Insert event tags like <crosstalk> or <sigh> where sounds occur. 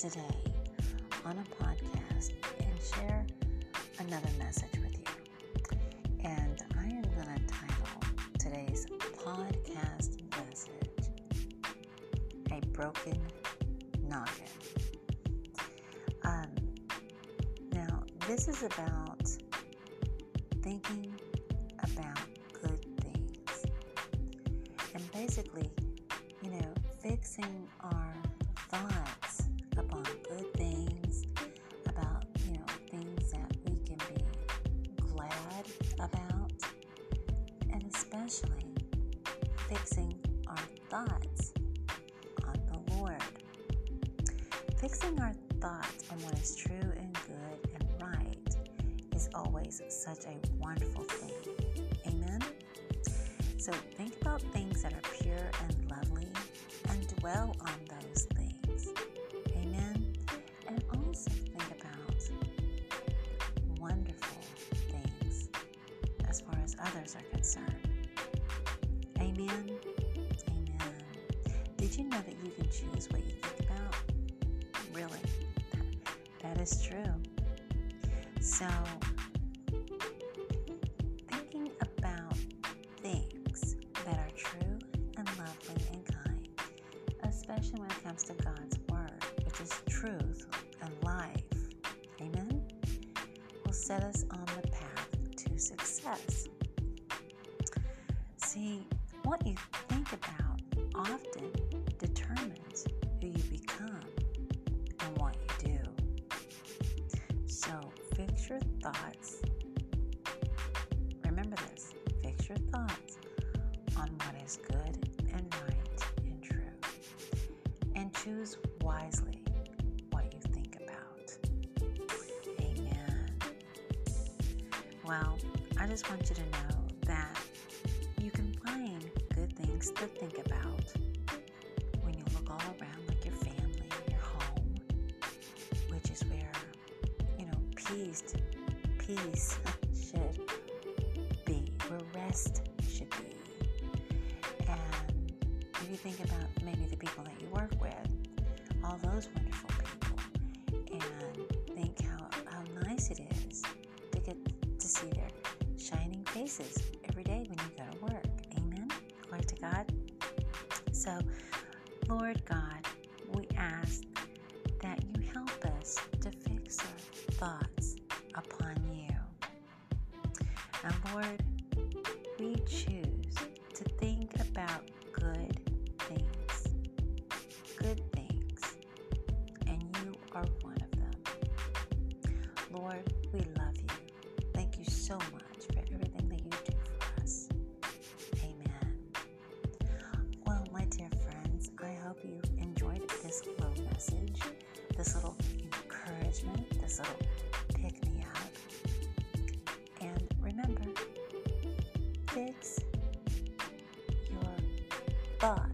today on a podcast and share another message with you. And I am going to title today's podcast message A Broken Noggin. Um, now, this is about thinking about good things. And basically, you know, fixing our thoughts especially fixing our thoughts on the Lord. Fixing our thoughts on what is true and good and right is always such a wonderful thing. Amen? So think about things that are pure and lovely and dwell on those things. Amen? And also think about wonderful things as far as others are concerned. Amen? Amen. Did you know that you can choose what you think about? Really? That is true. So, thinking about things that are true and lovely and kind, especially when it comes to God's Word, which is truth and life, amen, will set us on the path to success. See, what you think about often determines who you become and what you do. So fix your thoughts. Remember this fix your thoughts on what is good and right and true. And choose wisely what you think about. Amen. Well, I just want you to know that things to think about when you look all around, like your family, your home, which is where, you know, peace, peace <laughs> should be, where rest should be. And if you think about maybe the people that you work with, all those wonderful people, and think how, how nice it is to get to see their shining faces every day to God. So, Lord God, we ask that you help us to fix our thoughts upon you. And Lord, we choose to think about good things. Good things. And you are one of them. Lord, we love you. Thank you so much this little encouragement, this little pick me up. And remember, fix your butt.